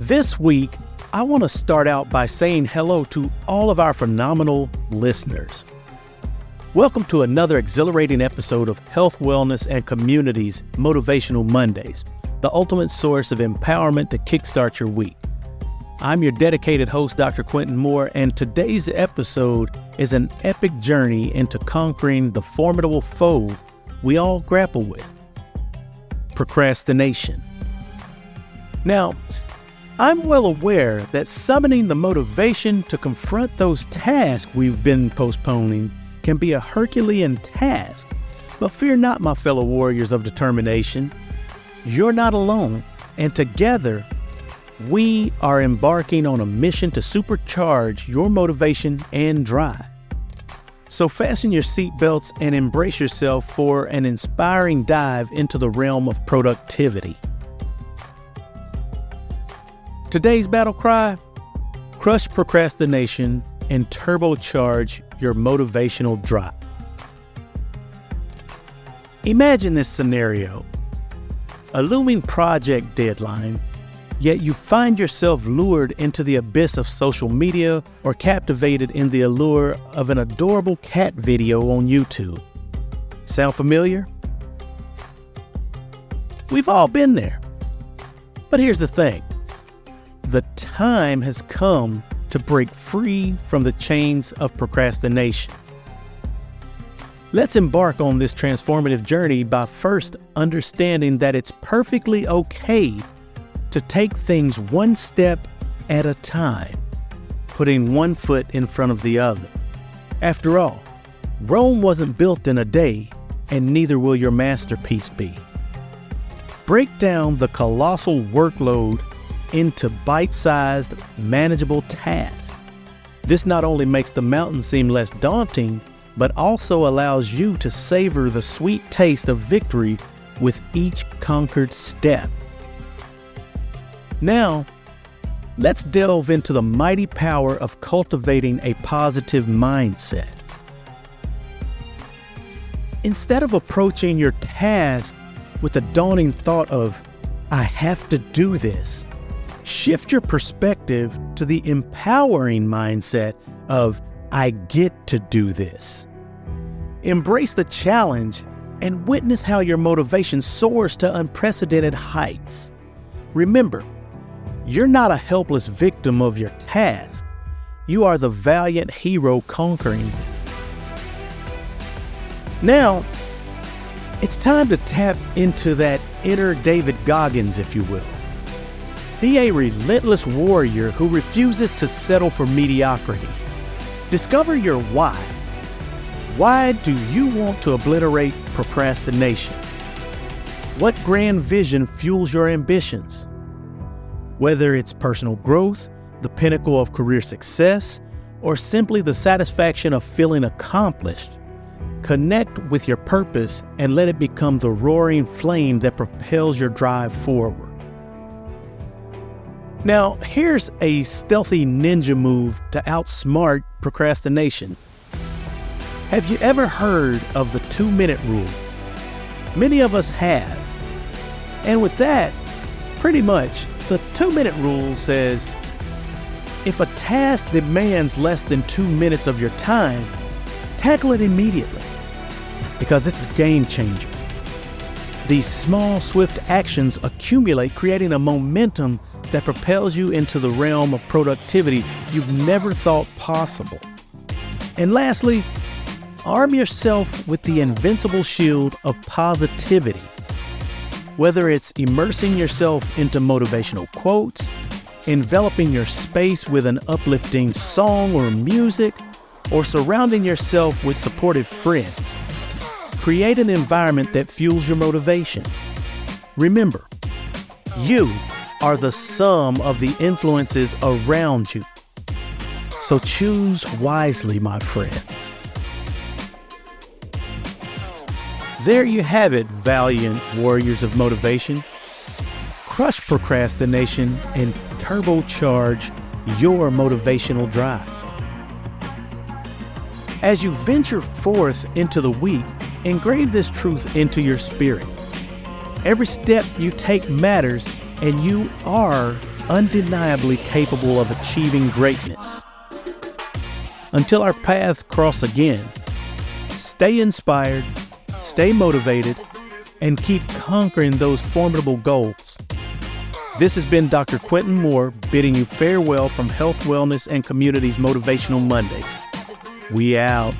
This week, I want to start out by saying hello to all of our phenomenal listeners. Welcome to another exhilarating episode of Health, Wellness, and Communities Motivational Mondays, the ultimate source of empowerment to kickstart your week. I'm your dedicated host, Dr. Quentin Moore, and today's episode is an epic journey into conquering the formidable foe we all grapple with procrastination. Now, I'm well aware that summoning the motivation to confront those tasks we've been postponing can be a Herculean task. But fear not, my fellow warriors of determination. You're not alone, and together, we are embarking on a mission to supercharge your motivation and drive. So fasten your seatbelts and embrace yourself for an inspiring dive into the realm of productivity. Today's battle cry crush procrastination and turbocharge your motivational drive. Imagine this scenario a looming project deadline, yet you find yourself lured into the abyss of social media or captivated in the allure of an adorable cat video on YouTube. Sound familiar? We've all been there. But here's the thing the time has come to break free from the chains of procrastination. Let's embark on this transformative journey by first understanding that it's perfectly okay to take things one step at a time, putting one foot in front of the other. After all, Rome wasn't built in a day, and neither will your masterpiece be. Break down the colossal workload into bite sized, manageable tasks. This not only makes the mountain seem less daunting, but also allows you to savor the sweet taste of victory with each conquered step. Now, let's delve into the mighty power of cultivating a positive mindset. Instead of approaching your task with the daunting thought of, I have to do this, shift your perspective to the empowering mindset of, I get to do this. Embrace the challenge and witness how your motivation soars to unprecedented heights. Remember, you're not a helpless victim of your task. You are the valiant hero conquering. Now, it's time to tap into that inner David Goggins, if you will. Be a relentless warrior who refuses to settle for mediocrity. Discover your why. Why do you want to obliterate procrastination? What grand vision fuels your ambitions? Whether it's personal growth, the pinnacle of career success, or simply the satisfaction of feeling accomplished, connect with your purpose and let it become the roaring flame that propels your drive forward. Now, here's a stealthy ninja move to outsmart procrastination. Have you ever heard of the two minute rule? Many of us have. And with that, pretty much, the two minute rule says if a task demands less than two minutes of your time, tackle it immediately because it's a game changer. These small, swift actions accumulate, creating a momentum that propels you into the realm of productivity you've never thought possible. And lastly, arm yourself with the invincible shield of positivity. Whether it's immersing yourself into motivational quotes, enveloping your space with an uplifting song or music, or surrounding yourself with supportive friends, create an environment that fuels your motivation. Remember, you are the sum of the influences around you. So choose wisely, my friend. There you have it, valiant warriors of motivation. Crush procrastination and turbocharge your motivational drive. As you venture forth into the week, engrave this truth into your spirit. Every step you take matters and you are undeniably capable of achieving greatness. Until our paths cross again, stay inspired, stay motivated, and keep conquering those formidable goals. This has been Dr. Quentin Moore bidding you farewell from Health, Wellness, and Communities Motivational Mondays. We out.